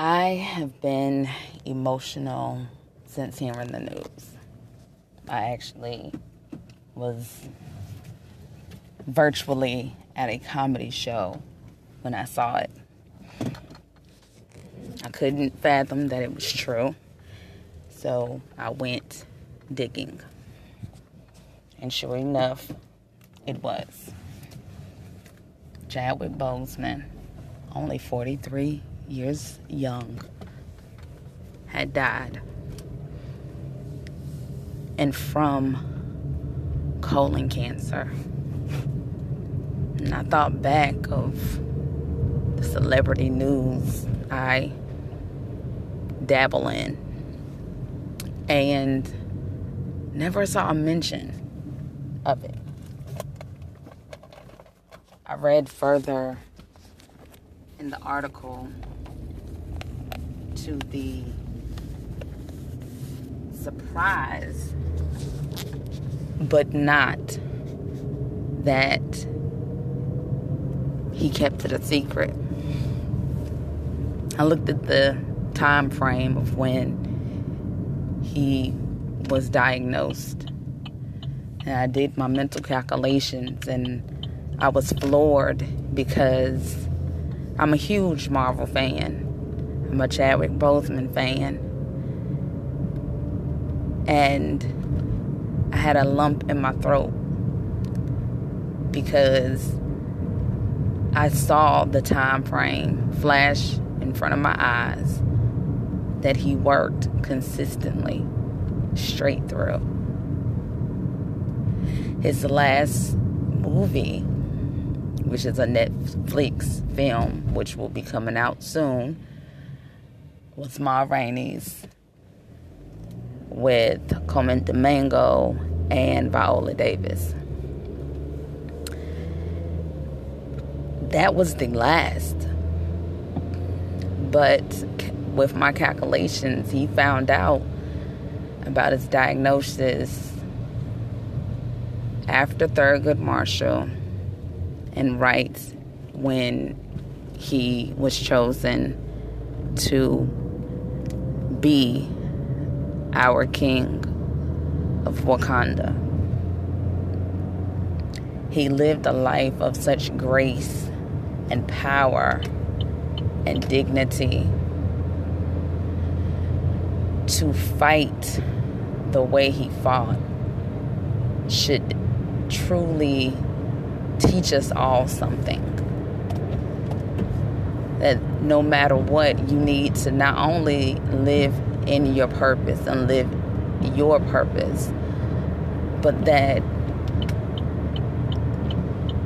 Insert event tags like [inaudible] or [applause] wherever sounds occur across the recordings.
I have been emotional since hearing the news. I actually was virtually at a comedy show when I saw it. I couldn't fathom that it was true, so I went digging. And sure enough, it was. Chadwick Boseman, only 43 years young, had died. And from colon cancer. And I thought back of the celebrity news I dabble in and never saw a mention of it. I read further in the article to the surprise, but not that he kept it a secret. I looked at the time frame of when he was diagnosed. And I did my mental calculations and I was floored because I'm a huge Marvel fan. I'm a Chadwick Boseman fan. And I had a lump in my throat because I saw the time frame flash in front of my eyes that he worked consistently straight through. His last movie, which is a Netflix film, which will be coming out soon, was Ma Rainey's with Colman Domingo and Viola Davis. That was the last. But with my calculations, he found out about his diagnosis after Thurgood Marshall and right when he was chosen to be our king of Wakanda. He lived a life of such grace and power and dignity to fight the way he fought should truly teach us all something. That no matter what, you need to not only live in your purpose and live your purpose, but that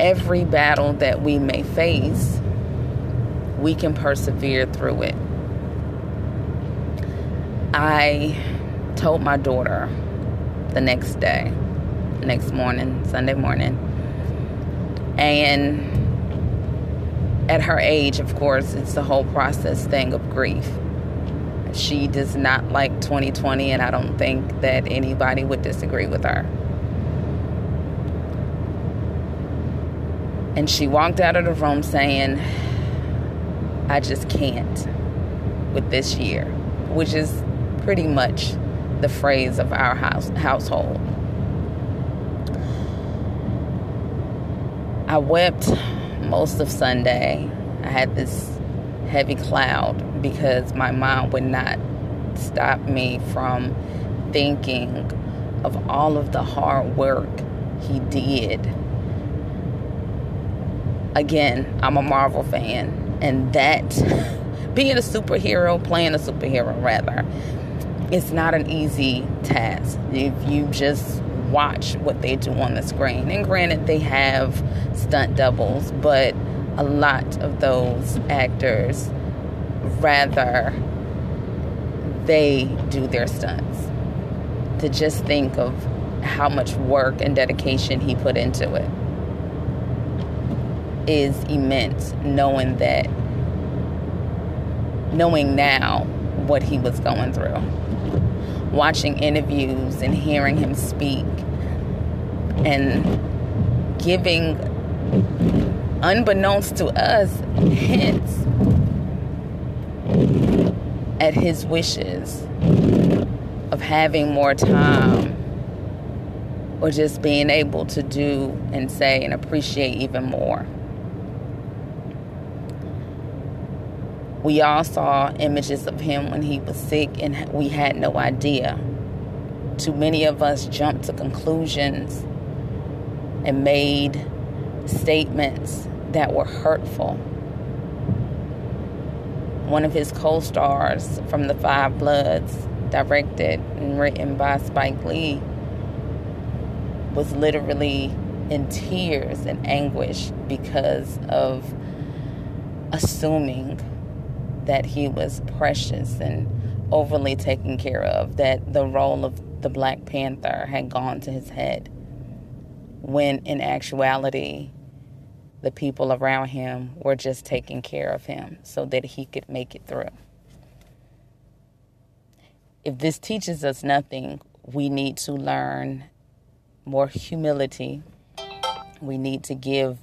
every battle that we may face, we can persevere through it. I told my daughter the next day, next morning, Sunday morning, and at her age, of course, it's the whole process thing of grief. She does not like 2020, and I don't think that anybody would disagree with her. And she walked out of the room saying, I just can't with this year, which is pretty much the phrase of our house household. I wept most of Sunday. I had this heavy cloud because my mind would not stop me from thinking of all of the hard work he did. Again, I'm a Marvel fan, and that [laughs] being a superhero, playing a superhero rather, it's not an easy task if you just watch what they do on the screen. And granted, they have stunt doubles, but a lot of those actors rather they do their stunts. To just think of how much work and dedication he put into it is immense, knowing that, knowing now what he was going through watching interviews and hearing him speak and giving, unbeknownst to us, hints at his wishes of having more time or just being able to do and say and appreciate even more. We all saw images of him when he was sick and we had no idea. Too many of us jumped to conclusions and made statements that were hurtful. One of his co stars from The Five Bloods, directed and written by Spike Lee, was literally in tears and anguish because of assuming that he was precious and overly taken care of, that the role of the Black Panther had gone to his head, when in actuality, the people around him were just taking care of him so that he could make it through. If this teaches us nothing, we need to learn more humility. We need to give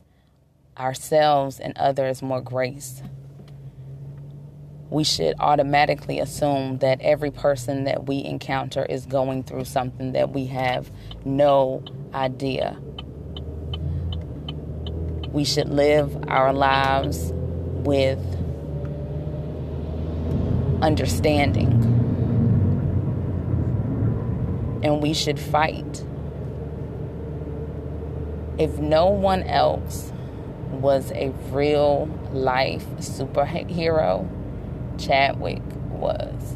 ourselves and others more grace. We should automatically assume that every person that we encounter is going through something that we have no idea. We should live our lives with understanding. And we should fight if no one else was a real life superhero, Chadwick was.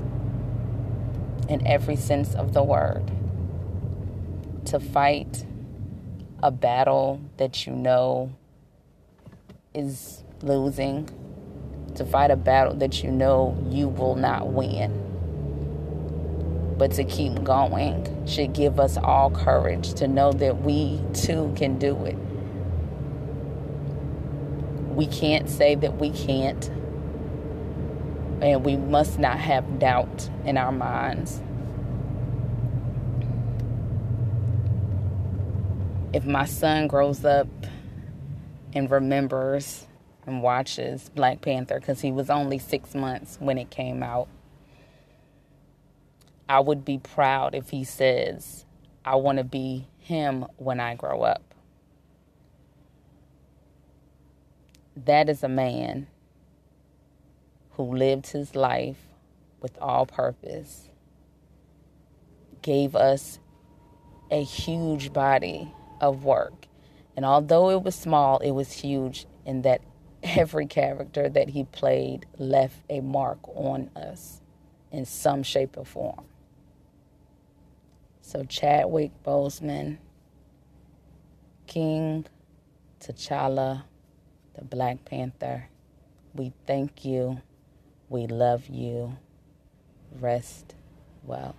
In every sense of the word. To fight a battle that you know is losing, to fight a battle that you know you will not win but to keep going should give us all courage to know that we too can do it. We can't say that we can't, and we must not have doubt in our minds. If my son grows up and remembers and watches Black Panther, because he was only six months when it came out I would be proud if he says, I want to be him when I grow up. That is a man who lived his life with all purpose, gave us a huge body of work. And although it was small, it was huge in that [laughs] every character that he played left a mark on us in some shape or form. So Chadwick Boseman, King T'Challa, the Black Panther, we thank you. We love you. Rest well.